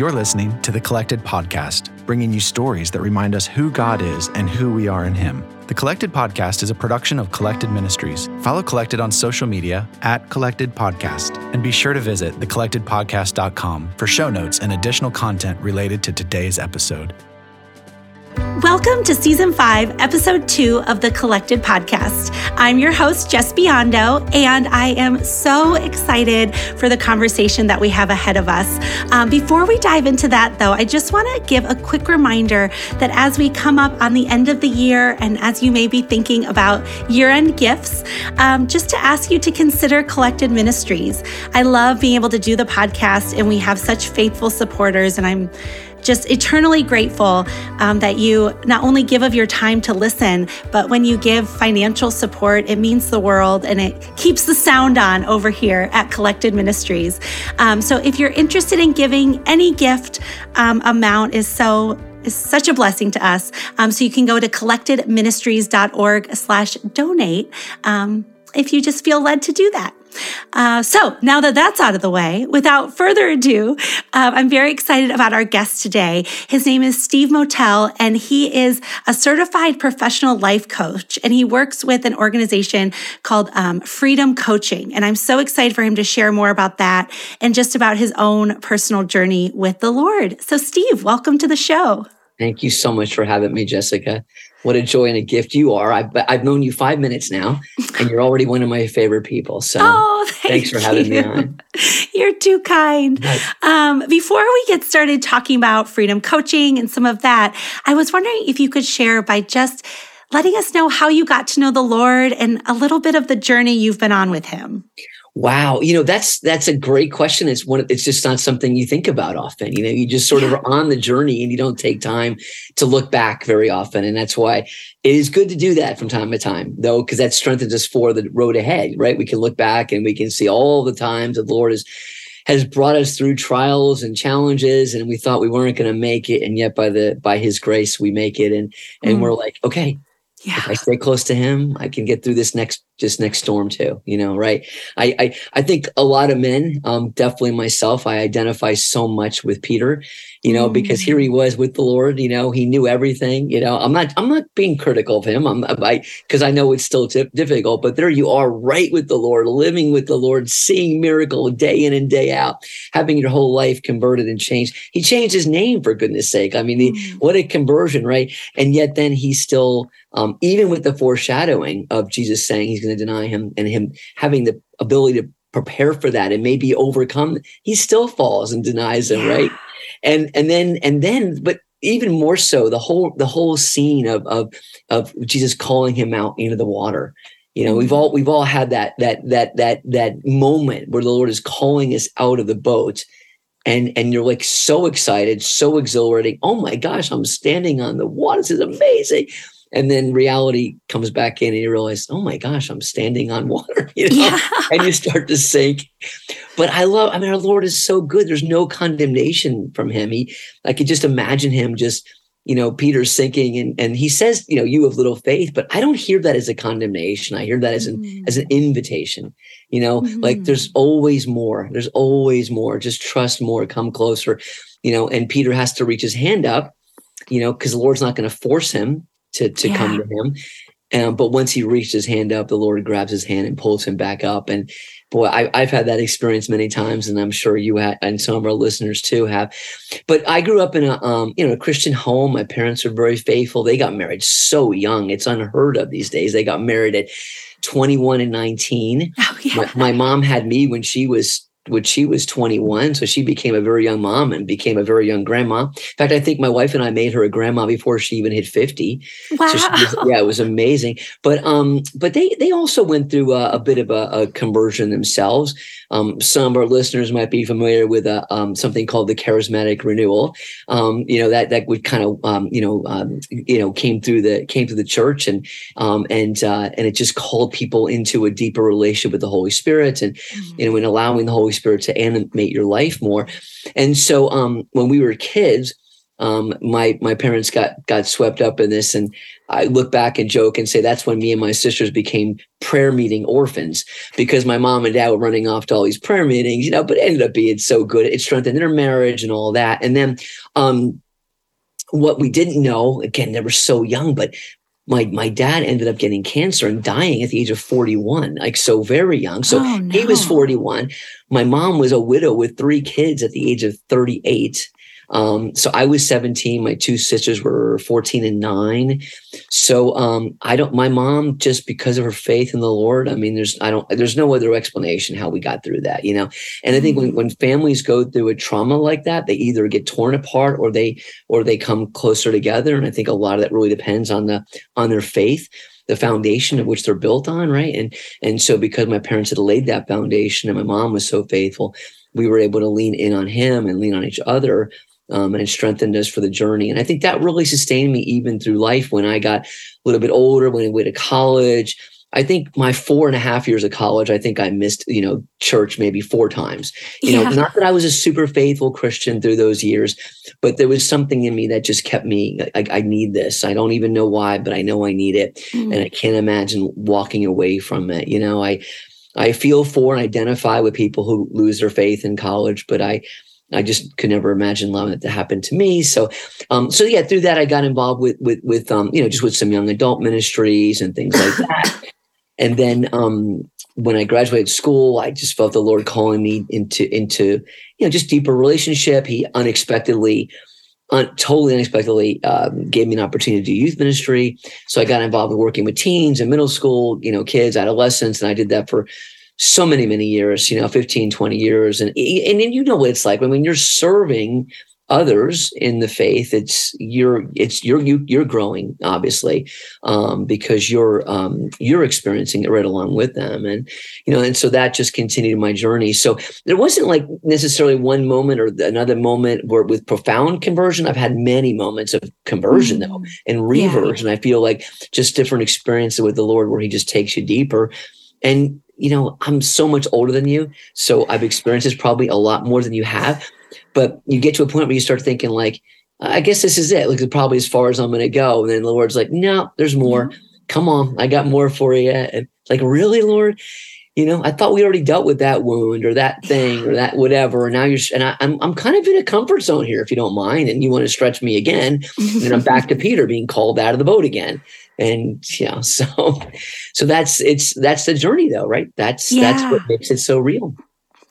You're listening to the Collected Podcast, bringing you stories that remind us who God is and who we are in Him. The Collected Podcast is a production of Collected Ministries. Follow Collected on social media at Collected Podcast, and be sure to visit thecollectedpodcast.com for show notes and additional content related to today's episode. Welcome to Season 5, Episode 2 of the Collected Podcast. I'm your host, Jes Biondo, and I am so excited for the conversation that we have ahead of us. Um, before we dive into that, though, I just want to give a quick reminder that as we come up on the end of the year, and as you may be thinking about year end gifts, um, just to ask you to consider Collected Ministries. I love being able to do the podcast, and we have such faithful supporters, and I'm just eternally grateful um, that you not only give of your time to listen, but when you give financial support, it means the world and it keeps the sound on over here at Collected Ministries. Um, so if you're interested in giving any gift um, amount is so is such a blessing to us. Um, so you can go to collectedministries.org slash donate um, if you just feel led to do that. Uh, so now that that's out of the way, without further ado, uh, I'm very excited about our guest today. His name is Steve Motyl, and he is a certified professional life coach, and he works with an organization called um, Freedom Coaching. And I'm so excited for him to share more about that and just about his own personal journey with the Lord. So, Steve, welcome to the show. Thank you so much for having me, Jessica what a joy and a gift you are. I've, I've known you five minutes now, and you're already one of my favorite people. So oh, thank thanks for having you. me on. You're too kind. Um, before we get started talking about freedom coaching and some of that, I was wondering if you could share by just letting us know how you got to know the Lord and a little bit of the journey you've been on with Him. Wow, you know that's that's a great question. It's one. It's just not something you think about often. You know, you just sort of are on the journey and you don't take time to look back very often, and that's why it is good to do that from time to time, though, because that strengthens us for the road ahead. Right? We can look back and we can see all the times the Lord has has brought us through trials and challenges, and we thought we weren't going to make it, and yet by the by His grace we make it, and and mm. we're like, okay, yeah. If I stay close to him, I can get through this next this next storm too. You know, right? I I, I think a lot of men, um, definitely myself, I identify so much with Peter, you know, mm. because here he mm. was with the Lord. You know, he knew everything. You know, I'm not I'm not being critical of him. I'm I because I know it's still t- difficult, but there you are, right with the Lord, living with the Lord, seeing miracle day in and day out, having your whole life converted and changed. He changed his name for goodness sake. I mean, mm. the, what a conversion, right? And yet then he still um, even with the foreshadowing of Jesus saying he's going to deny him and him having the ability to prepare for that and maybe overcome, he still falls and denies him, yeah. right? And and then and then, but even more so, the whole the whole scene of of of Jesus calling him out into the water. You know, we've mm-hmm. all we've all had that that that that that moment where the Lord is calling us out of the boat and and you're like so excited, so exhilarating. Oh my gosh, I'm standing on the water. This is amazing and then reality comes back in and you realize oh my gosh i'm standing on water you know? Yeah. and you start to sink. But i love i mean our lord is so good. There's no condemnation from him. He i could just imagine him just you know peter's sinking and and he says you know you have little faith but i don't hear that as a condemnation. I hear that as an mm. as an invitation you know? Mm. like there's mm. always more. There's always more. Just trust more. Come closer you know? And peter has to reach his hand up you know because the lord's not going to force him to to yeah. come to him. Um, but once he reached his hand up, the Lord grabs his hand and pulls him back up. And boy, I, have had that experience many times, and I'm sure you and some of our listeners too have. But I grew up in a um, you know a Christian home. My parents are very faithful. They got married so young; it's unheard of these days. They got married at 21 and 19. Oh, yeah. my, my mom had me when she was when she was 21. So she became a very young mom and became a very young grandma. In fact, I think my wife and I made her a grandma before she even hit 50. Wow. So was, yeah, it was amazing. But um, but they they also went through a, a bit of a, a conversion themselves. Um, some of our listeners might be familiar with a, uh, um, something called the charismatic renewal. Um, you know that that would kind of um, you know um, you know came through the came through the church and um, and uh, and it just called people into a deeper relationship with the Holy Spirit and mm-hmm. you know and allowing the Holy Spirit to animate your life more. And so um, when we were kids, um, my my parents got got swept up in this, and I look back and joke and say that's when me and my sisters became prayer meeting orphans because my mom and dad were running off to all these prayer meetings, you know. But it ended up being so good; it strengthened their marriage and all that. And then, um, what we didn't know again, they were so young, but my my dad ended up getting cancer and dying at the age of 41 like so very young. So oh, no. he was 41 my mom was a widow with three kids at the age of 38 um, so I was 17. My two sisters were 14 and nine. So um, I don't. My mom, just because of her faith in the Lord, I mean, there's I don't. There's no other explanation how we got through that, you know. And I think when, mm. when families go through a trauma like that, they either get torn apart or they or they come closer together. And I think a lot of that really depends on the on their faith the foundation of which they're built on right and and so because my parents had laid that foundation and my mom was so faithful we were able to lean in on him and lean on each other um, and strengthened us for the journey. And I think that really sustained me even through life when I got a little bit older, when I went to college. I think my four and a half years of college, I think I missed, you know, church maybe four times. You yeah. know, not that I was a super faithful Christian through those years, but there was something in me that just kept me, I, I need this. I don't even know why, but I know I need it. Mm. And I can't imagine walking away from it. You know, I, I feel for and identify with people who lose their faith in college, but I, I just could never imagine allowing it to happen to me. So, um, so yeah, through that, I got involved with, with, with, um, you know, just with some young adult ministries and things like that. and then, um, when I graduated school, I just felt the Lord calling me into, into, you know, just deeper relationship. He unexpectedly, un- totally unexpectedly, um, gave me an opportunity to do youth ministry. So I got involved with working with teens and middle school, you know, kids, adolescents, and I did that for so many many years you know 15 20 years. And and, and you know what it's like. When, when you're serving others in the faith. It's you're it's you're you, you're growing obviously um, because you're um, you're experiencing it right along with them. And you know and so that just continued my journey. So there wasn't like necessarily one moment or another moment where with profound conversion. I've had many moments of conversion mm-hmm. though and reversion yeah. i feel like just different experiences with the lord where he just takes you deeper. And you know, I'm so much older than you. So I've experienced this probably a lot more than you have. But you get to a point where you start thinking, like, I guess this is it. Like, it's probably as far as I'm going to go. And then the Lord's like, no, there's more. Mm-hmm. Come on, I got more for you. And like, really, Lord? You know, I thought we already dealt with that wound or that thing or that whatever. And now you're, and I, am I'm, I'm kind of in a comfort zone here, if you don't mind. And you want to stretch me again. and I'm back to Peter being called out of the boat again and you know so so that's it's that's the journey though right that's yeah. that's what makes it so real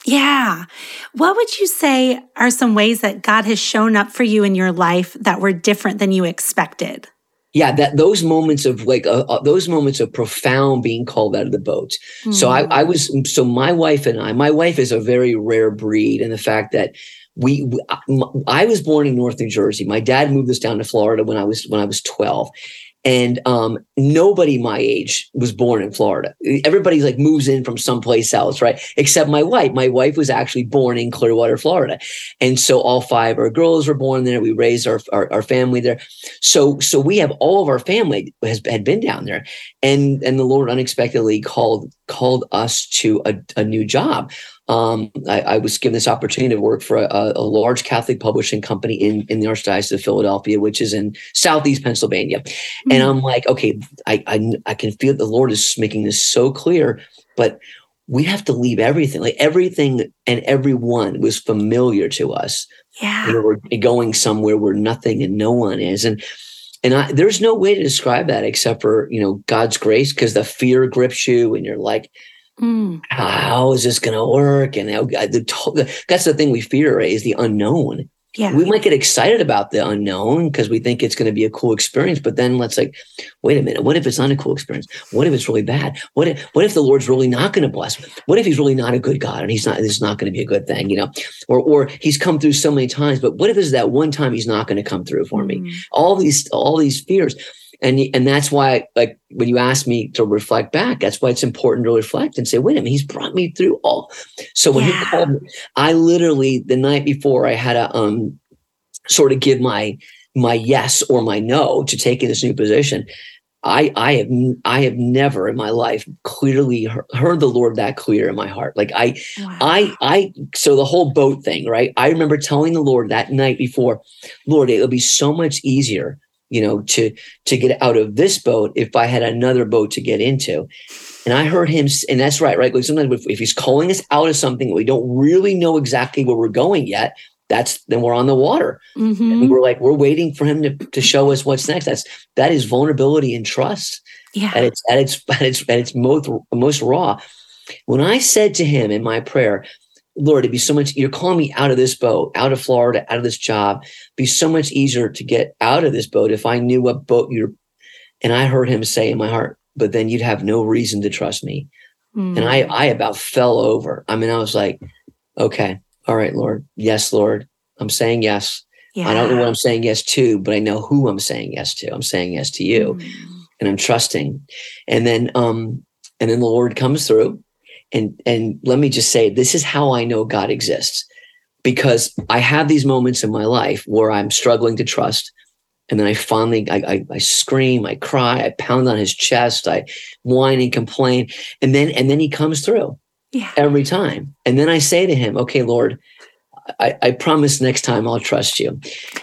yeah what would you say are some ways that god has shown up for you in your life that were different than you expected yeah that those moments of like uh, uh, those moments of profound being called out of the boat mm. so I, I was so my wife and i my wife is a very rare breed in the fact that we, we I was born in North New Jersey. My dad moved us down to Florida when I was when I was 12 and um, nobody my age was born in Florida. Everybody like moves in from someplace else, right? Except my wife. My wife was actually born in Clearwater, Florida, and so all five of our girls were born there. We raised our, our, our family there, so so we have all of our family has had been down there, and and the Lord unexpectedly called called us to a, a new job um, I, I, was given this opportunity to work for a, a, large Catholic publishing company in, in the Archdiocese of Philadelphia, which is in Southeast Pennsylvania. Mm-hmm. And I'm like, okay, I, I, I can feel the Lord is making this so clear, but we have to leave everything. Like everything and everyone was familiar to us. Yeah. You know, we're going somewhere where nothing and no one is. And and I, there's no way to describe that except for you know God's grace, because the fear grips you, and you're like, Mm. How is this going to work? And how, the, that's the thing we fear? Is the unknown. Yeah. We might get excited about the unknown because we think it's going to be a cool experience, but then let's like, wait a minute. What if it's not a cool experience? What if it's really bad? What if what if the Lord's really not going to bless? me? What if he's really not a good God and he's not this is not going to be a good thing, you know? Or or he's come through so many times, but what if it's that one time he's not going to come through for mm. me? All these all these fears and and that's why like when you ask me to reflect back that's why it's important to reflect and say wait a minute he's brought me through all so when yeah. he called me i literally the night before i had to um sort of give my my yes or my no to taking this new position I I have I have never in my life clearly heard the Lord that clear in my heart. Like I wow. I I so the whole boat thing, right? I remember telling the Lord that night before, Lord, it'll be so much easier, you know, to to get out of this boat if I had another boat to get into. And I heard him, and that's right, right? Like sometimes if, if he's calling us out of something, we don't really know exactly where we're going yet that's then we're on the water. Mm-hmm. And we're like, we're waiting for him to, to show us what's next. That's that is vulnerability and trust. Yeah. At its at its at its at its most most raw. When I said to him in my prayer, Lord, it'd be so much, you're calling me out of this boat, out of Florida, out of this job. It'd be so much easier to get out of this boat if I knew what boat you're. And I heard him say in my heart, but then you'd have no reason to trust me. Mm. And I, I about fell over. I mean, I was like, okay, all right, Lord. Yes, Lord. I'm saying yes. Yeah. I don't know what I'm saying yes to, but I know who I'm saying yes to. I'm saying yes to you. Mm. And I'm trusting. And then um, and then the Lord comes through. And and let me just say, this is how I know God exists. Because I have these moments in my life where I'm struggling to trust. And then I finally I, I, I scream, I cry, I pound on his chest, I whine and complain. And then and then he comes through yeah. every time. And then I say to him, okay, Lord, I, I, promise next time I'll trust you.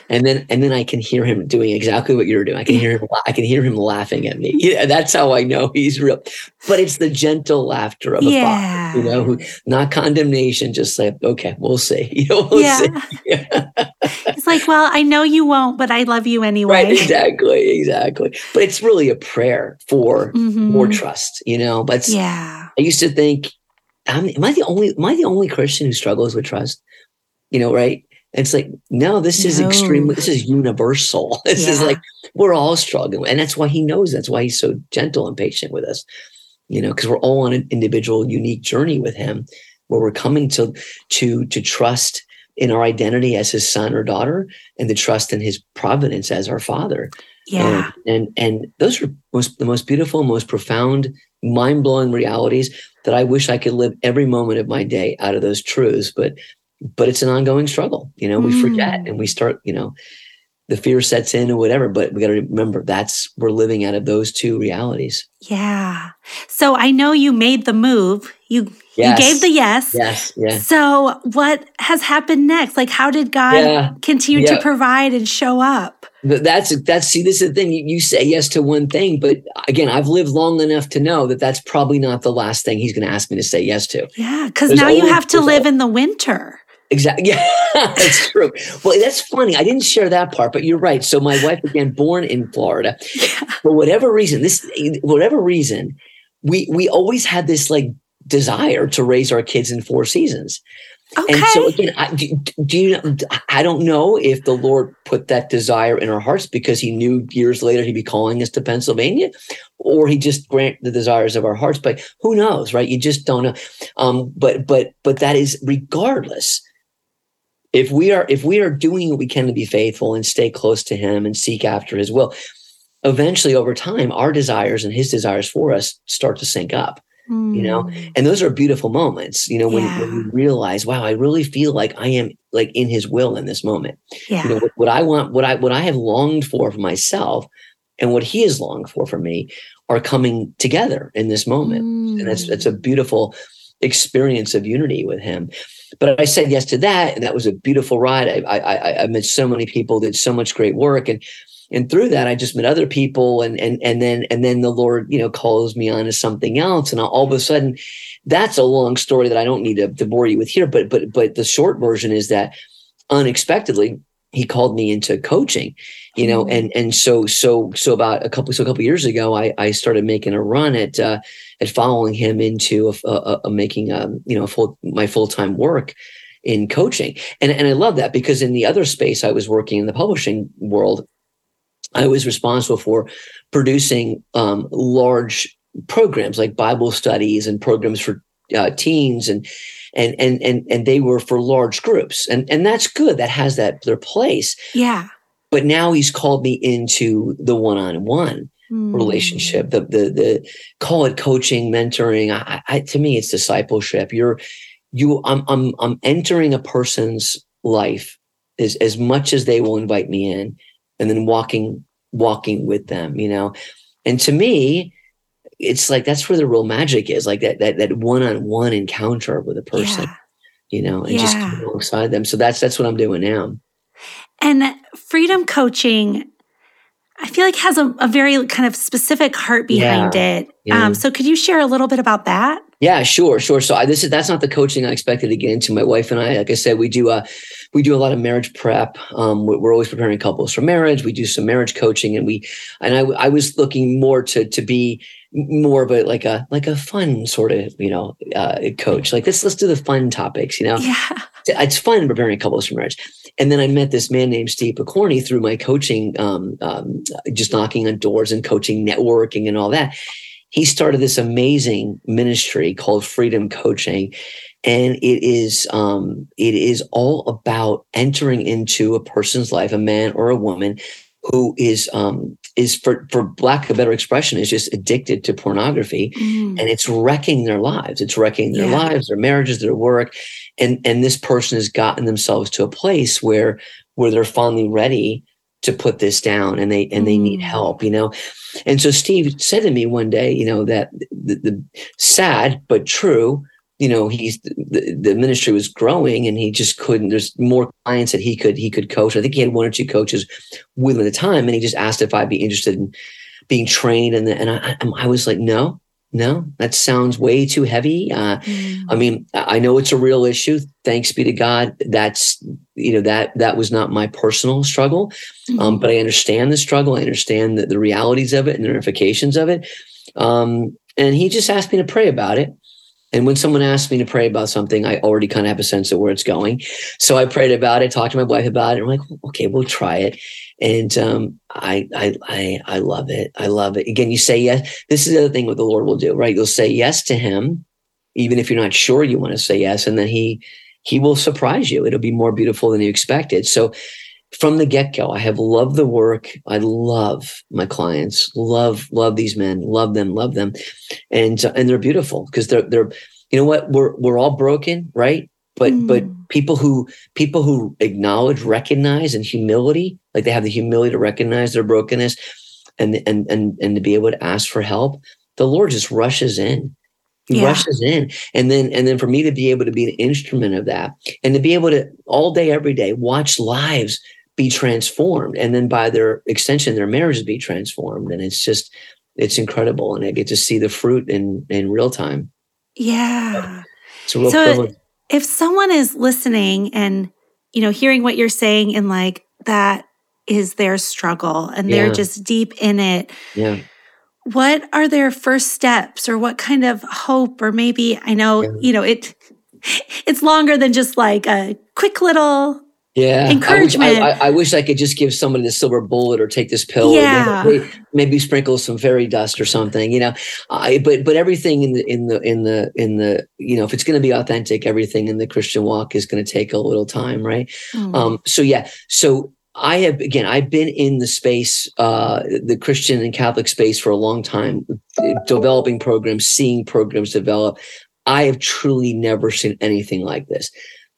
And then and then I can hear him doing exactly what you're doing. I can hear him I can hear him laughing at me. Yeah, that's how I know he's real. But it's the gentle laughter of a yeah. father, you know, who not condemnation, just like, okay, we'll see. You know, we'll yeah. see. Yeah. it's like, well, I know you won't, but I love you anyway. Right, exactly, exactly. But it's really a prayer for mm-hmm. more trust, you know. But yeah. I used to think am, am I the only am I the only Christian who struggles with trust? You know, right? And it's like, no, this is no. extremely, this is universal. This yeah. is like, we're all struggling. And that's why he knows, that's why he's so gentle and patient with us, you know, because we're all on an individual, unique journey with him where we're coming to, to, to trust in our identity as his son or daughter and to trust in his providence as our father. Yeah. And, and, and those are most, the most beautiful, most profound, mind blowing realities that I wish I could live every moment of my day out of those truths. But but it's an ongoing struggle. You know, we mm. forget and we start, you know, the fear sets in or whatever, but we got to remember that's we're living out of those two realities. Yeah. So I know you made the move. You yes. you gave the yes. Yes. Yeah. So what has happened next? Like how did God yeah. continue yeah. to provide and show up? that's that's see this is the thing you say yes to one thing but again i've lived long enough to know that that's probably not the last thing he's going to ask me to say yes to yeah because now you have to live in the winter exactly yeah that's true well that's funny i didn't share that part but you're right so my wife again born in florida for whatever reason this whatever reason we we always had this like desire to raise our kids in four seasons Okay. And so again, I, do, do, you? I don't know if the Lord put that desire in our hearts because He knew years later He'd be calling us to Pennsylvania, or He just grant the desires of our hearts. But who knows, right? You just don't know. Um, but but but that is regardless. If we are if we are doing what we can to be faithful and stay close to Him and seek after His will, eventually over time, our desires and His desires for us start to sync up mm. you know hmm. and those are beautiful moments you know when, yeah. when you realize wow i really feel like i am like in his will in this moment yeah. you know what, what i want what i what i have longed for for myself and what he has longed for for me are coming together in this moment mm. and that's that's a beautiful experience of unity with him but I said yes to that, and that was a beautiful ride. I, I, I met so many people, did so much great work, and and through that i just met other people and and and then and then the lord you know calls me on to something else and all of a sudden that's a long story that i don't need to, to bore you with here but but but the short version is that unexpectedly he called me into coaching you know mm-hmm. and and so so so about a couple so a couple years ago i i started making a run at uh at following him into a, a, a making um you know full my full-time work in coaching. And and i love that because in the other space i was working in the publishing world I was responsible for producing um, large programs like Bible studies and programs for uh, teens and and and and and they were for large groups. And and that's good. That has that their place. Yeah but now he's called me into the one-on-one mm. relationship the the the call it coaching mentoring I, I to me it's discipleship you're you I'm I'm I'm entering a person's life as as much as they will invite me in and then walking walking with them you know And to me, it's like that's where the real magic is, like that that that one-on-one encounter with a person, yeah. you know, and yeah. just alongside them. So that's that's what I'm doing now. And freedom coaching, I feel like has a, a very kind of specific heart behind yeah. it. Um, so could you share a little bit about that? Yeah, sure, sure. So I, this is that's not the coaching I expected to get into. My wife and I, like I said, we do a we do a lot of marriage prep. Um, we're always preparing couples for marriage. We do some marriage coaching, and we and I, I was looking more to to be more of a like a like a fun sort of you know uh, coach. Like let's let's do the fun topics. You know, yeah, it's fun preparing couples for marriage. And then I met this man named Steve Picorni through my coaching, um, um, just knocking on doors and coaching, networking, and all that. He started this amazing ministry called Freedom Coaching, and it is um, it is all about entering into a person's life, a man or a woman who is um, is for for lack of a better expression is just addicted to pornography mm. and it's wrecking their lives it's wrecking their yeah. lives their marriages their work and and this person has gotten themselves to a place where where they're finally ready to put this down and they and they need mm. help you know and so steve said to me one day you know that the, the sad but true you know he's the, the ministry was growing and he just couldn't there's more clients that he could he could coach. I think he had one or two coaches with him at the time and he just asked if i'd be interested in being trained and, and I, I was like no no that sounds way too heavy. Uh, mm. i mean i know it's a real issue. Thanks be to god that's you know that that was not my personal struggle. Mm. um, but i understand the struggle. I understand the, the realities of it and the ramifications of it. Um, and he just asked me to pray about it and when someone asks me to pray about something, I already kind of have a sense of where it's going. So I prayed about it, talked to my wife about it. I'm like, okay, we'll try it. And um, I, I, I, I love it. I love it. Again, you say yes. This is the other thing what the Lord will do, right? You'll say yes to Him, even if you're not sure you want to say yes, and then He, He will surprise you. It'll be more beautiful than you expected. So from the get go, I have loved the work. I love my clients, love, love these men, love them, love them. And, uh, and they're beautiful because they're, they're, you know what? We're, we're all broken, right? But, mm. but people who, people who acknowledge, recognize and humility, like they have the humility to recognize their brokenness and, and, and, and to be able to ask for help, the Lord just rushes in. He yeah. rushes in. And then, and then for me to be able to be an instrument of that and to be able to all day, every day watch lives be transformed and then by their extension their marriages be transformed and it's just it's incredible and i get to see the fruit in in real time. Yeah. It's a real so privilege. if someone is listening and you know hearing what you're saying and like that is their struggle and they're just deep in it yeah. what are their first steps or what kind of hope? Or maybe i know yeah. you know it it's longer than just like a quick little yeah, encouragement. I wish, I, I wish, I, could just give somebody the silver bullet or take this pill. Yeah. Maybe, maybe, sprinkle some fairy dust or something. You know, I, but but everything in the in the in the in the you know if it's going to be authentic, everything in the Christian walk is going to take a little time, right? Mm. Um. So yeah. So I have again, I've been in the space, uh, the Christian and Catholic space for a long time, developing programs, seeing programs develop. I have truly never seen anything like this.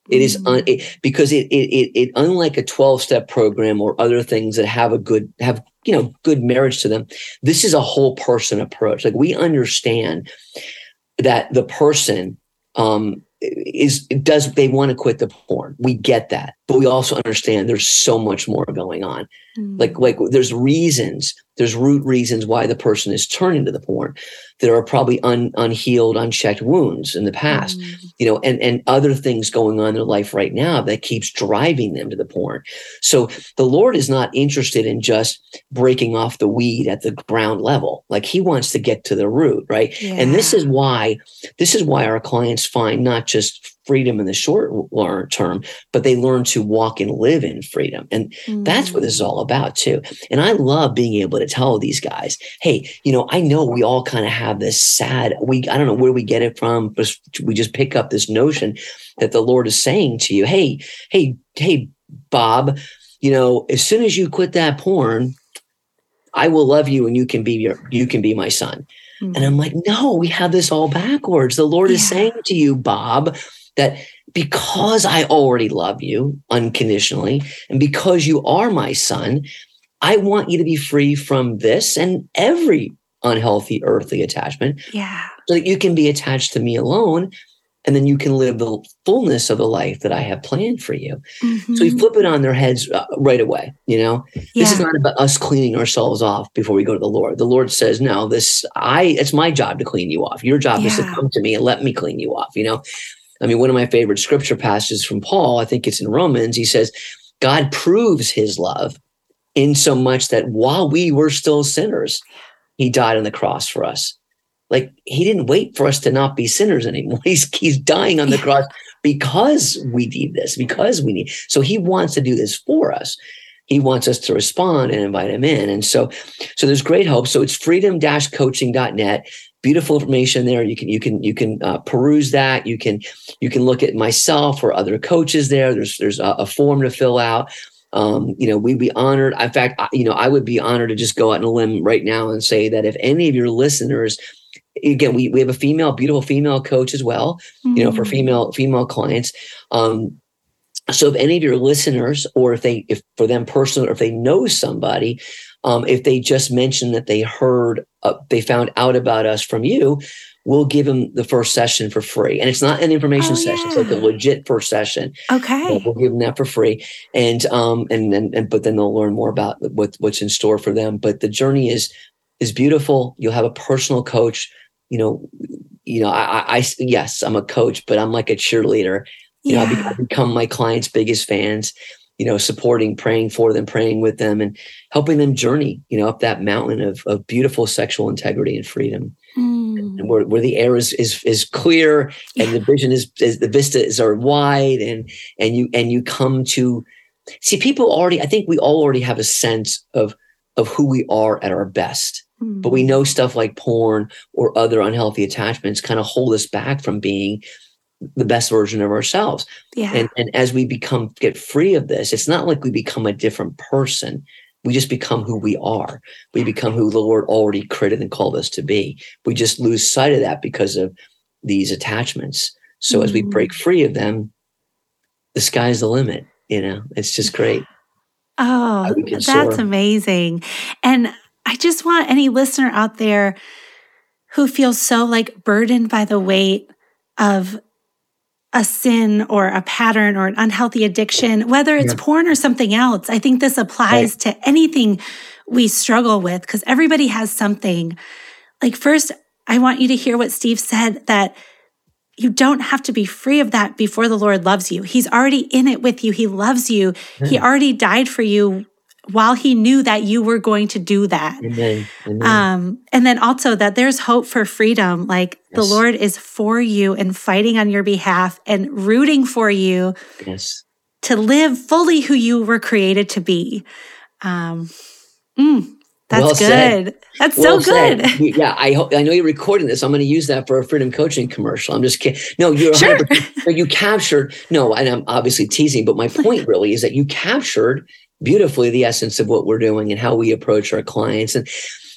It is un, mm. it, because it, it, it it unlike a 12 step program or other things that have a good have you know good marriage to them. This is a whole person approach. Like we understand that the person um, is does they want to quit the porn. We get that, but we also understand there's so much more going on. Mm. Like like there's reasons there's root reasons why the person is turning to the porn. There are probably un, unhealed, unchecked wounds in the past, mm. you know, and, and other things going on in their life right now that keeps driving them to the porn. So the Lord is not interested in just breaking off the weed at the ground level. Like he wants to get to the root, right? Yeah. And this is why, this is why our clients find not just freedom in the short term, but they learn to walk and live in freedom. And mm. that's what this is all about, too. And I love being able to tell these guys, hey, you know, I know we all kind of have this sad, we, I don't know where we get it from, but we just pick up this notion that the Lord is saying to you, hey, hey, hey, Bob, you know, as soon as you quit that porn, I will love you and you can be your, you can be my son. Mm. And I'm like, no, we have this all backwards. The Lord yeah. is saying to you, Bob, that because I already love you unconditionally and because you are my son, I want you to be free from this and every unhealthy earthly attachment. Yeah. So that you can be attached to me alone and then you can live the fullness of the life that I have planned for you. Mm-hmm. So we flip it on their heads uh, right away. You know, yeah. this is not about us cleaning ourselves off before we go to the Lord. The Lord says, "No, this I. It's my job to clean you off. Your job yeah. is to come to me and let me clean you off." You know, I mean, one of my favorite scripture passages from Paul, I think it's in Romans. He says, "God proves His love in so much that while we were still sinners, He died on the cross for us." like he didn't wait for us to not be sinners anymore. He's he's dying on the cross because we need this, because we need. So he wants to do this for us. He wants us to respond and invite him in. And so, so there's great hope. So it's freedom-coaching.net. Beautiful information there. You can you can you can uh, peruse that. You can you can look at myself or other coaches there. There's there's a, a form to fill out. Um, you know, we'd be honored. In fact, you know, I would be honored to just go out on a limb right now and say that if any of your listeners again we, we have a female beautiful female coach as well mm-hmm. you know for mm. female female clients um so if any of your listeners or if they if for them personally or if they know somebody um, if they just mention that they heard uh, they found out about us from you we'll give them the first session for free. And it's not an information oh, session yeah. it's like a legit first session. Okay. We'll give them that for free. And um and then and but then they'll learn more about what what's in store for them. But the journey is is beautiful. You'll have a personal coach. You know, you know, I, I yes, I'm a coach, but I'm like a cheerleader. You yeah. know, I become my clients' biggest fans. You know, supporting, praying for them, praying with them, and helping them journey. You know, up that mountain of of beautiful sexual integrity and freedom. Mm. And where, where the air is is is clear and the vision is, is the vistas are wide and and you and you come to see people already. I think we all already have a sense of of who we are at our best Mm-hmm. But we know stuff like porn or other unhealthy attachments kind of hold us back from being the best version of ourselves. Yeah. And, and as we become get free of this, it's not like we become a different person. We just become who we are. We become who the Lord already created and called us to be. We just lose sight of that because of these attachments. So mm-hmm. as we break mm. free of them, the sky's the limit. You know, it's just great. Oh, that's soar. amazing. And I just want any listener out there who feels so like burdened by the weight of a sin or a pattern or an unhealthy addiction, whether it's yeah. porn or something else. I think this applies right. to anything we struggle with because everybody has something. Like, first, I want you to hear what Steve said that you don't have to be free of that before the Lord loves you. He's already in it with you. He loves you. Yeah. He hmm. already died for you while he knew that you were going to do that. Amen. Amen. Um, and then also that there's hope for freedom. Like yes. the Lord is for you and fighting on your behalf and rooting for you yes. to live fully who you were created to be. Um, mm, that's well good. Said. That's well so good. Said. Yeah, I hope I know you're recording this. I'm going to use that for a freedom coaching commercial. I'm just kidding. No, you're sure. you captured. No, and I'm obviously teasing, but my point really is that you captured beautifully the essence of what we're doing and how we approach our clients and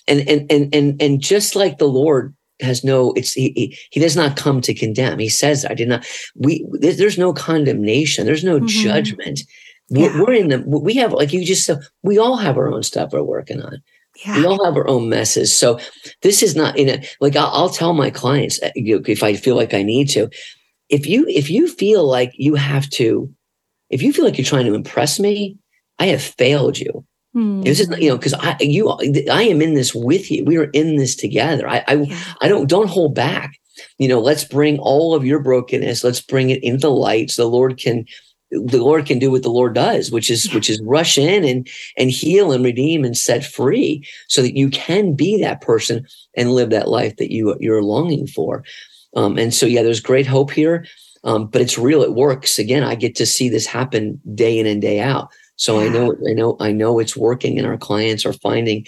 and and and and, and just like the lord has no it's he, he does not come to condemn he says i did not we there's no condemnation there's no mm-hmm. judgment yeah. we're, in the we have like you just said we all have our own stuff we're working on yeah. we all have our own messes so this is not in a like I'll, I'll tell my clients uh, if i feel like i need to if you if you feel like you have to if you feel like you're trying to impress me I have failed you. Mm. This is, you know, because I you I am in this with you. We are in this together. I I, yeah. I don't don't hold back. You know, let's bring all of your brokenness. Let's bring it into the light so the Lord can the Lord can do what the Lord does, which is yeah. which is rush in and and heal and redeem and set free, so that you can be that person and live that life that you you're longing for. Um, and so, yeah, there's great hope here, um, but it's real. It works. Again, I get to see this happen day in and day out. So. I know, I know, I know it's working, and our clients are finding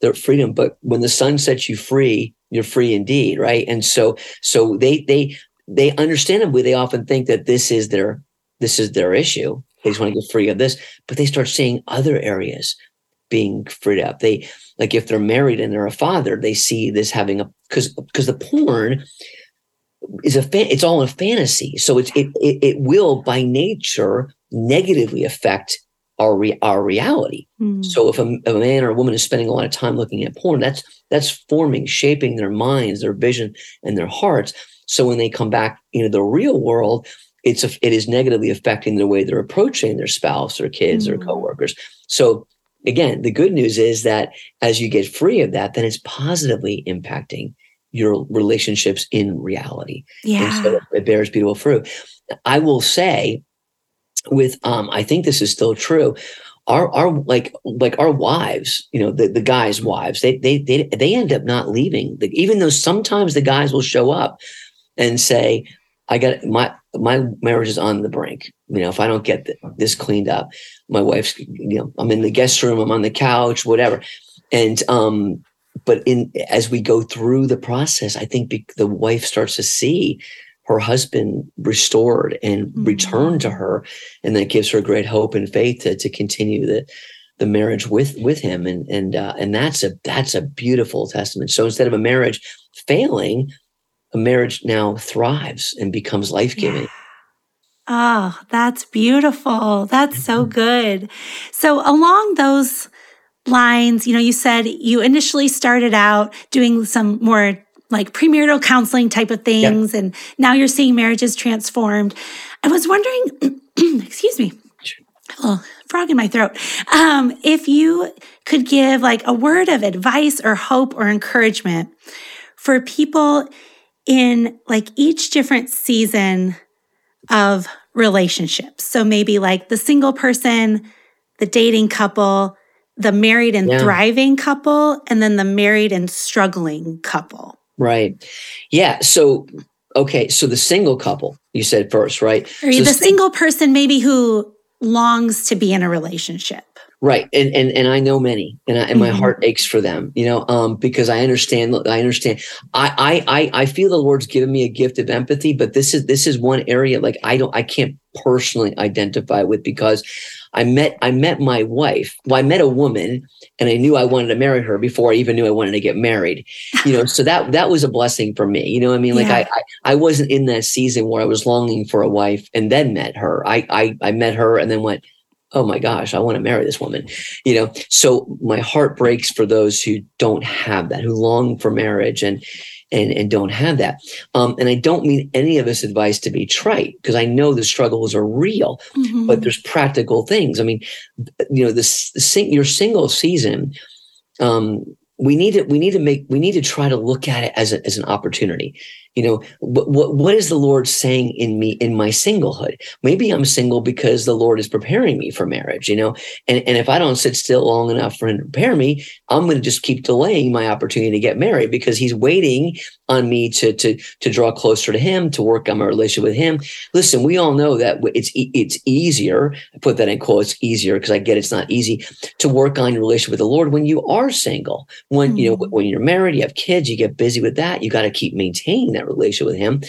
their freedom. But when the Son sets you free, you're free indeed, right? And so, so they they they understandably they often think that this is their this is their issue. They just want to get free of this, but they start seeing other areas being freed up. They like if they're married and they're a father, they see this having a because because the porn is a fan, it's all a fantasy. So it's it, it it will by nature negatively affect our re- our reality. Mm. So if a, a, man or a woman is spending a lot of time looking at porn, that's that's forming, shaping their minds, their vision, and their hearts. So when they come back into the real world, it's a, it is negatively affecting the way they're approaching their spouse or kids mm. or coworkers. So again, the good news is that as you get free of that, then it's positively impacting your relationships in reality. Yeah. So it bears beautiful fruit. I will say with um, I think this is still true. Our our like like our wives, you know, the, the guys' wives, they they they they end up not leaving. Even though sometimes the guys will show up and say, I got my my marriage is on the brink. You know, if I don't get this cleaned up, my wife's, you know, I'm in the guest room, I'm on the couch, whatever. And um, but in as we go through the process, I think the wife starts to see her husband restored and mm-hmm. returned to her, and that gives her great hope and faith to to continue the the marriage with with him, and and uh, and that's a that's a beautiful testament. So instead of a marriage failing, a marriage now thrives and becomes life giving. Yeah. Oh, that's beautiful. That's so mm-hmm. good. So, along those lines, you know, you said you initially started out doing some more like premarital counseling type of things, and now you're seeing marriages transformed. I was wondering, excuse me, oh, frog in my throat. Um, if you could give like a word of advice or hope or encouragement for people in like each different season of relationships. So maybe like the single person, the dating couple, the married and yeah. thriving couple, and then the married and struggling couple. Right. Yeah. So, okay. So the single couple, you said first, right? Or so the single person, maybe who longs to be in a relationship. Right. And and and I know many and I, and my mm-hmm. heart aches for them, you know, um, because I understand I understand. I I I feel the Lord's given me a gift of empathy, but this is this is one area like I don't I can't personally identify with because I met I met my wife. Well, I met a woman and I knew I wanted to marry her before I even knew I wanted to get married. You know, so that that was a blessing for me. You know I mean? Like yeah. I, I I wasn't in that season where I was longing for a wife and then met her. I I I met her and then went, oh my gosh, I want to marry this woman. You know, so my heart breaks for those who don't have that, who long for marriage and and and don't have that. Um, and I don't mean any of this advice to be trite because I know the struggles are real, mm-hmm. but there's practical things. I mean, you know, this, the your single season. Um, we need to we need to make we need to try to look at it as, a, as an opportunity you know what, what what is the lord saying in me in my singlehood maybe i'm single because the lord is preparing me for marriage you know and, and if i don't sit still long enough for him to prepare me i'm going to just keep delaying my opportunity to get married because he's waiting on me to to to draw closer to him to work on my relationship with him listen we all know that it's it's easier i put that in quotes easier because i get it's not easy to work on your relationship with the lord when you are single when mm-hmm. you know mm-hmm. when you're married you have kids you get busy with that you got to keep maintaining that relationship with him,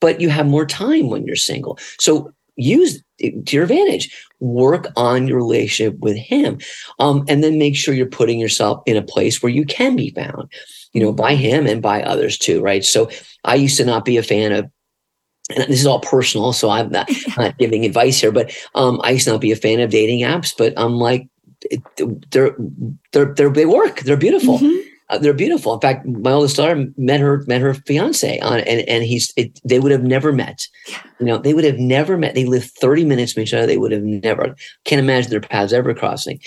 but you have more time when you're single. So use it to your advantage. Work on your relationship with him. Um, and then make sure you're putting yourself in a place where you can be found, you know, by him and by others too, right? So I used to not be a fan of and this is all personal, so I'm not, not giving advice here, but um, I used to not be a fan of dating apps, but I'm like, they're, they're, they're, they work. They're beautiful. Mm-hmm. Uh, they're beautiful. In fact, my oldest daughter met her met her fiance on, and and he's it, they would have never met. Yeah. You know, they would have never met. They lived thirty minutes from each other. They would have never. Can't imagine their paths ever crossing.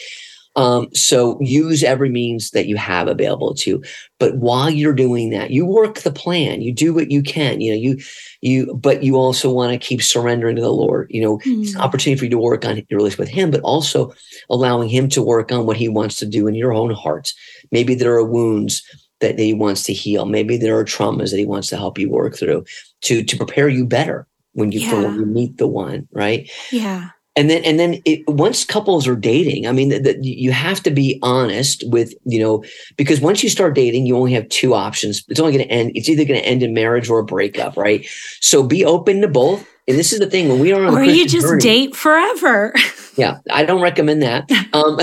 Um, so use every means that you have available to. But while you're doing that, you work the plan. You do what you can. You know, you you. But you also want to keep surrendering to the Lord. You know, mm-hmm. it's an mm. opportunity for you to work on your relationship with Him, but also allowing Him to work on what He wants to do in your own heart. Maybe there are wounds that He wants to heal. Maybe there are traumas that He wants to help you work through to to prepare you better when you yeah. when you meet the one. Right? Yeah and then and then it, once couples are dating i mean that you have to be honest with you know because once you start dating you only have two options. It's only going to end it's either going to end in marriage or a breakup right? So be open to both. And this is the thing when we are on or you just journey, date forever. Yeah i don't recommend that. Um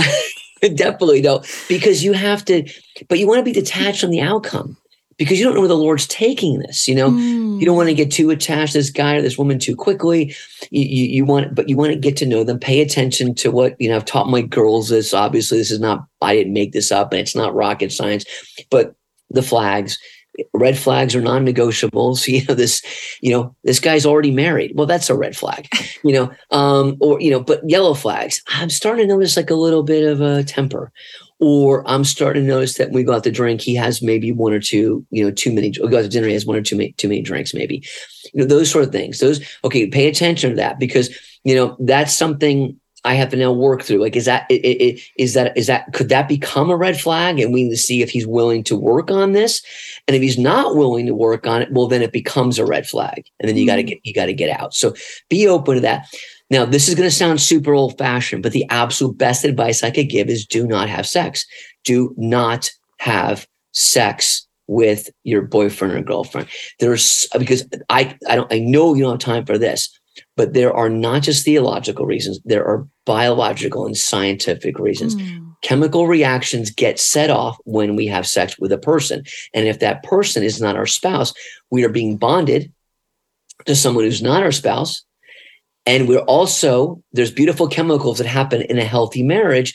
definitely don't because you have to but you want to be detached from the outcome because you don't know where the Lord's taking this. You know, mm. you don't want to get too attached to this guy or this woman too quickly. You, you, you, want, but you want to get to know them. Pay attention to what you know. I've taught my girls this. Obviously, this is not. I didn't make this up, and it's not rocket science. But the flags, red flags are non-negotiables. You know this. You know this guy's already married. Well, that's a red flag. You know, um, or you know, but yellow flags. I'm starting to notice like a little bit of a temper or I'm starting to notice that when we go out to drink, he has maybe one or two, you know, too many. We go out to dinner, he has one or two too many drinks, maybe. You know, those sort of things. Those okay. Pay attention to that because you know that's something I have to now work through. Like, is that is that is that could that become a red flag? And we need to see if he's willing to work on this. And if he's not willing to work on it, well, then it becomes a red flag, and then you got to mm. get you got to get out. So be open to that. Now, this is going to sound super old fashioned, but the absolute best advice I could give is do not have sex. Do not have sex with your boyfriend or girlfriend. There's because I I don't I know you don't have time for this, but there are not just theological reasons, there are biological and scientific reasons. Mm. Chemical reactions get set off when we have sex with a person. And if that person is not our spouse, we are being bonded to someone who's not our spouse and we're also, there's beautiful chemicals that happen in a healthy marriage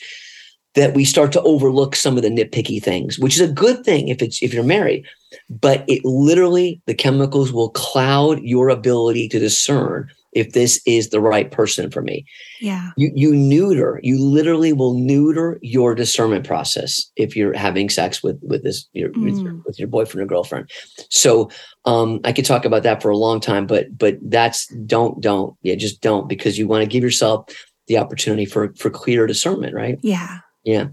that we start to overlook some of the nitpicky things, which is a good thing if it's if you're married. But it literally, the chemicals will cloud your ability to discern if this is the right person for me. Yeah. You you neuter, you literally will neuter your discernment process if you're having sex with with this your, mm. with, your mm. with your boyfriend or girlfriend. So um I could talk about that for a long time, but but that's don't don't yeah, just don't because you want to give yourself the opportunity for for clear discernment, right? Yeah. Yeah.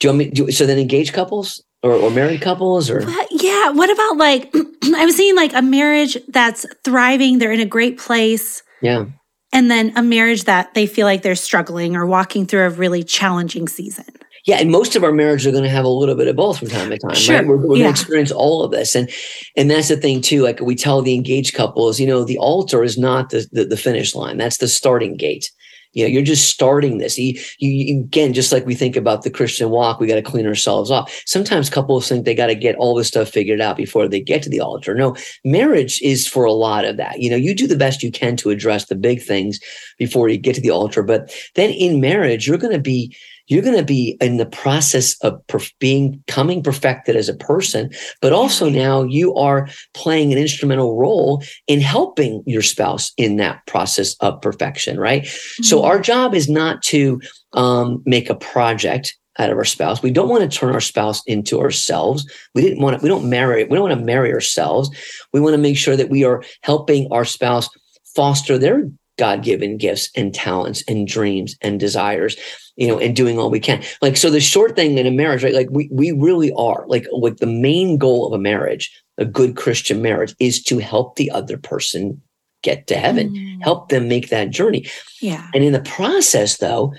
Do you want me do so then engage couples? Or, or married couples or yeah what about like i was seeing like a marriage that's thriving they're in a great place yeah. And then a marriage that they feel like they're struggling or walking through a really challenging season. Yeah, and most of our marriages are going to have a little bit of both from time to time, sure. right? We're, we're yeah. going to experience all of this, and and that's the thing too. Like we tell the engaged couples, you know, the altar is not the, the, the finish line; that's the starting gate. You know, you're just starting this. You, you, again, just like we think about the Christian walk, we got to clean ourselves off. Sometimes couples think they got to get all this stuff figured out before they get to the altar. No, marriage is for a lot of that. You know, you do the best you can to address the big things before you get to the altar. But then in marriage, you're going to be you're going to be in the process of perf- being coming perfected as a person but also now you are playing an instrumental role in helping your spouse in that process of perfection right mm-hmm. so our job is not to um, make a project out of our spouse. We don't want to turn our spouse into ourselves. We didn't want to, we don't marry, we don't want to marry ourselves. We want to make sure that we are helping our spouse foster their God given gifts and talents and dreams and desires, you know, and doing all we can. Like, so the short thing in a marriage, right? Like, we, we really are like, like the main goal of a marriage, a good Christian marriage, is to help the other person get to heaven, mm. help them make that journey. Yeah. And in the process, though,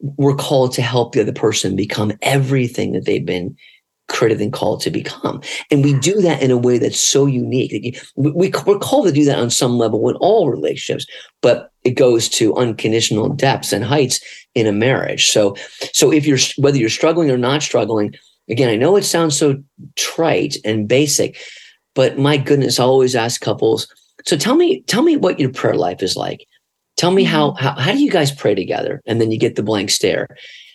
we're called to help the other person become everything that they've been created and called to become. And we do that in a way that's so unique. We, we're called to do that on some level in all relationships, but it goes to unconditional depths and heights in a marriage. So, so if you're, whether you're struggling or not struggling, again, I know it sounds so trite and basic, but my goodness, I always ask couples, so tell me, tell me what your prayer life is like. Tell me how, mm-hmm. how, how do you guys pray together? And then you get the blank stare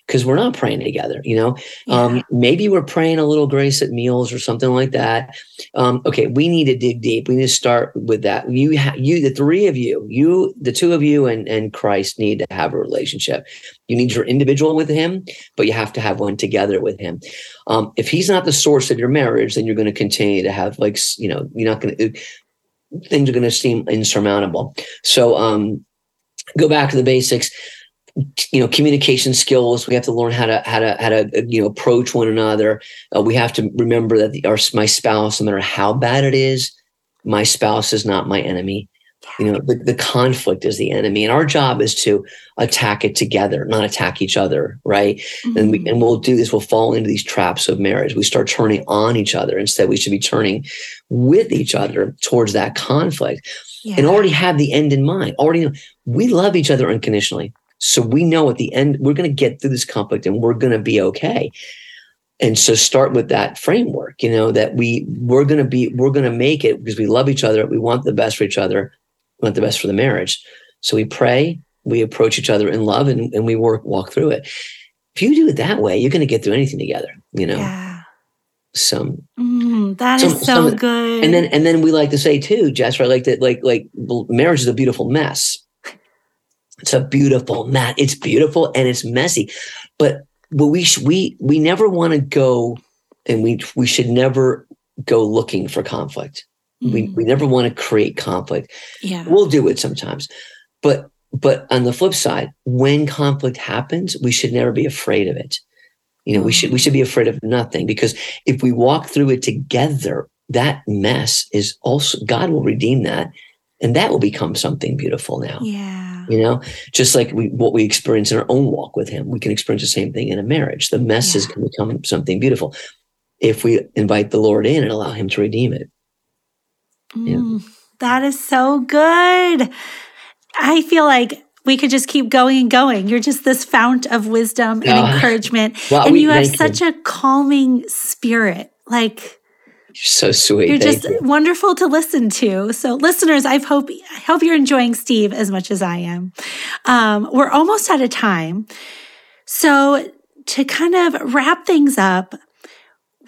because we're not praying together you know? Yeah. um, maybe we're praying a little grace at meals or something like that. Um, okay we need to dig deep. We need to start with that. You ha- you the three of you you the two of you and and christ need to have a relationship. You need your individual with him but you have to have one together with him. Um, if he's not the source of your marriage then you're going to continue to have like you know you're not going to things are going to seem insurmountable. So um go back to the basics you know communication skills. We have to learn how to how to how to you know approach one another. Uh, we have to remember that the, our my spouse no matter how bad it is my spouse is not my enemy. You know the, the conflict is the enemy. And our job is to attack it together not attack each other right? Mm-hmm. and we and we'll do this we'll fall into these traps of marriage. We start turning on each other. Instead we should be turning with each other towards that conflict. Yeah. and already have the end in mind. Already we love each other unconditionally so we know at the end, we're going to get through this conflict and we're going to be okay. and so start with that framework you know that we we're going to be we're going to make it because we love each other. We want the best for each other. We want the best for the marriage. So we pray we approach each other in love and, and we work walk through it. If you do it that way you're going to get through anything together you know? Yeah. some Mm, that Some- is so some- good. and then and then we like to say too Jes I like that like like marriage is a beautiful mess it's a beautiful mat. It's beautiful and it's messy. But but we sh- we we never want to go and we we should never go looking for conflict. We Mm, we never want to create conflict. Yeah. we'll do it sometimes. But but on the flip side when conflict happens we should never be afraid of it. You know we should we should be afraid of nothing because if we walk through it together that mess is also god will redeem that and that will become something beautiful now. Yeah. You know just like we what we experience in our own walk with him we can experience the same thing in a marriage the messes Yeah. can become something beautiful if we invite the lord in and allow him to redeem it Yeah. Mm, that is so good. I feel like we could just keep going and going. You're just this fount of wisdom and Ah. encouragement. Well, and we- you have such a calming spirit. Like so sweet you're just you. wonderful to listen to. So, listeners, I hope I hope you're enjoying Steve as much as I am. Um, we're almost out of time, so to kind of wrap things up,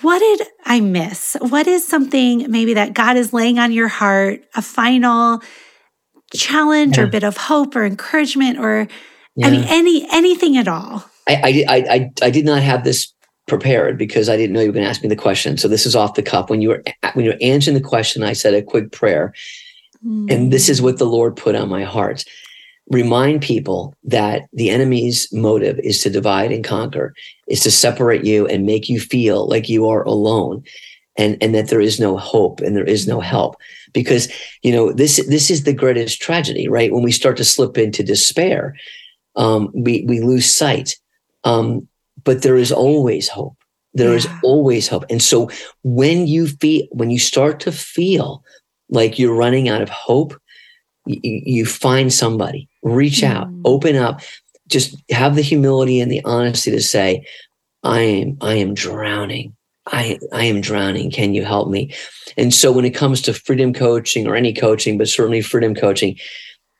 what did I miss? What is something maybe that God is laying on your heart? A final challenge or bit of hope or encouragement, or Yeah. I mean, any anything at all. I, I, I, I did not have this prepared because I didn't know you were going to ask me the question. So this is off the cuff. When you were when you were answering the question, I said a quick prayer, and this is what the Lord put on my heart. Remind people that the enemy's motive is to divide and conquer, is to separate you and make you feel like you are alone, and and that there is no hope and there is no help. Because you know this this is the greatest tragedy, right? When we start to slip into despair, um, we we lose sight. Um, but there is always hope. There is Yeah. always hope. And so when you feel when you start to feel like you're running out of hope, you, you find somebody, reach out, Mm. open up, just have the humility and the honesty to say, I am I am drowning. I I am drowning. Can you help me? And so when it comes to freedom coaching or any coaching, but certainly freedom coaching,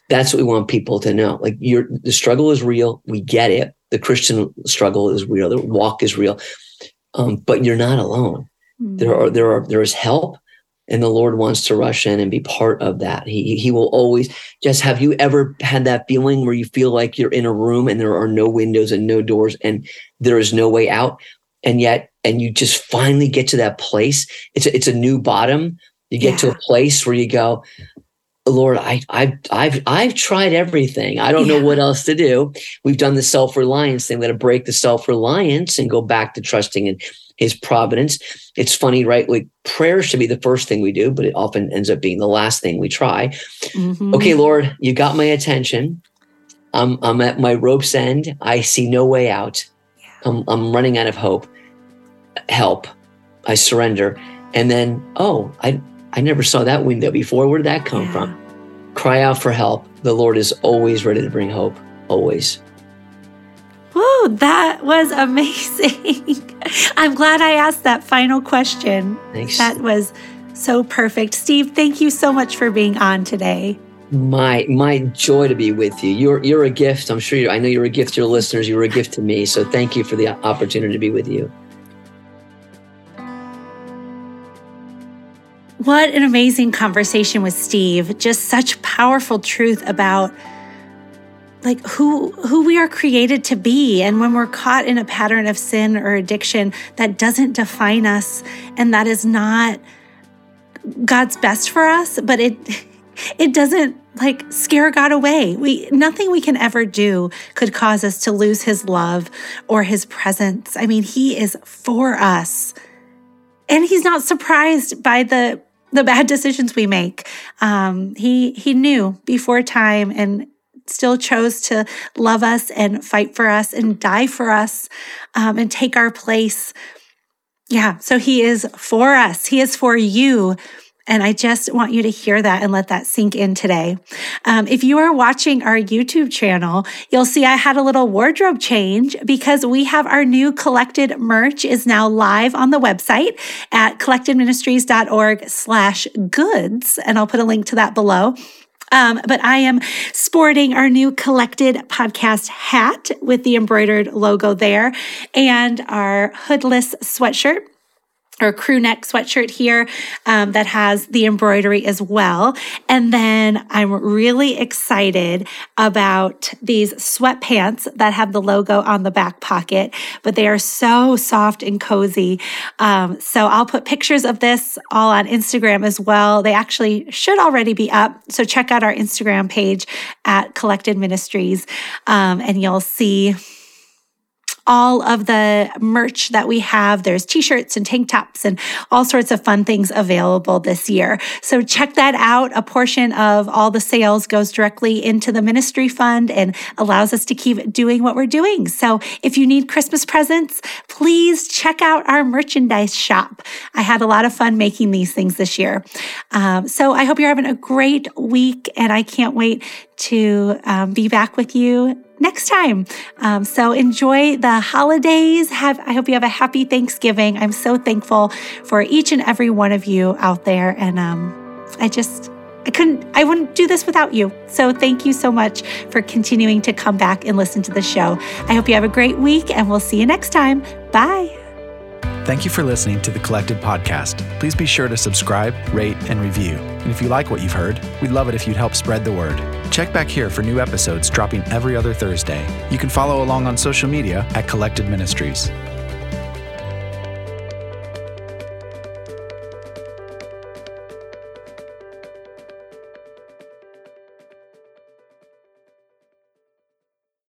that's what we want people to know. Like your the struggle is real. We get it. The Christian struggle is real. The walk is real. Um, but you're not alone. There are there are there is help, and the Lord wants to rush in and be part of that. He he will always. Just have you ever had that feeling where you feel like you're in a room and there are no windows and no doors and there is no way out, and yet and you just finally get to that place. It's a, it's a new bottom. You get to a place where you go, Lord, I, I've, I've, I've tried everything. I don't know what else to do. We've done the self reliance thing. We got to break the self reliance and go back to trusting in His providence. It's funny, right? Like prayer should be the first thing we do, but it often ends up being the last thing we try. Mhm. Okay, Lord, you got my attention. I'm, I'm at my rope's end. I see no way out. I'm, I'm running out of hope. Help. I surrender. And then, oh, I, I never saw that window before. Where did that come Yeah. from? Cry out for help. The Lord is always ready to bring hope. Always. Woo, that was amazing. I'm glad I asked that final question. Thanks. That was so perfect. Steve, thank you so much for being on today. my my joy to be with you. You're you're a gift. I'm sure you I know you're a gift to your listeners. You're a gift to me. So thank you for the opportunity to be with you. What an amazing conversation with Steve. Just such powerful truth about like who who we are created to be and when we're caught in a pattern of sin or addiction that doesn't define us and that is not God's best for us, but it it doesn't like scare God away. We nothing we can ever do could cause us to lose his love or his presence. I mean, he is for us. And he's not surprised by the the bad decisions we make. Um, he he knew before time and still chose to love us and fight for us and die for us um, and take our place. Yeah, so he is for us. He is for you. And I just want you to hear that and let that sink in today. Um, if you are watching our YouTube channel, you'll see I had a little wardrobe change because we have our new collected merch is now live on the website at collectedministries.org slash goods. And I'll put a link to that below. Um, but I am sporting our new collected podcast hat with the embroidered logo there and our hoodless sweatshirt or crew neck sweatshirt here um, that has the embroidery as well. And then I'm really excited about these sweatpants that have the logo on the back pocket, but they are so soft and cozy. Um, so I'll put pictures of this all on Instagram as well. They actually should already be up. So check out our Instagram page at Collected Ministries um, and you'll see all of the merch that we have. There's t-shirts and tank tops and all sorts of fun things available this year. So check that out. A portion of all the sales goes directly into the ministry fund and allows us to keep doing what we're doing. So if you need Christmas presents, please check out our merchandise shop. I had a lot of fun making these things this year. Um, so I hope you're having a great week and I can't wait to um, be back with you next time. Um, so enjoy the holidays. Have I hope you have a happy Thanksgiving. I'm so thankful for each and every one of you out there, and um, I just. I couldn't, I wouldn't do this without you. So thank you so much for continuing to come back and listen to the show. I hope you have a great week and we'll see you next time. Bye. Thank you for listening to the Collected Podcast. Please be sure to subscribe, rate, and review. And if you like what you've heard, we'd love it if you'd help spread the word. Check back here for new episodes dropping every other Thursday. You can follow along on social media at Collected Ministries.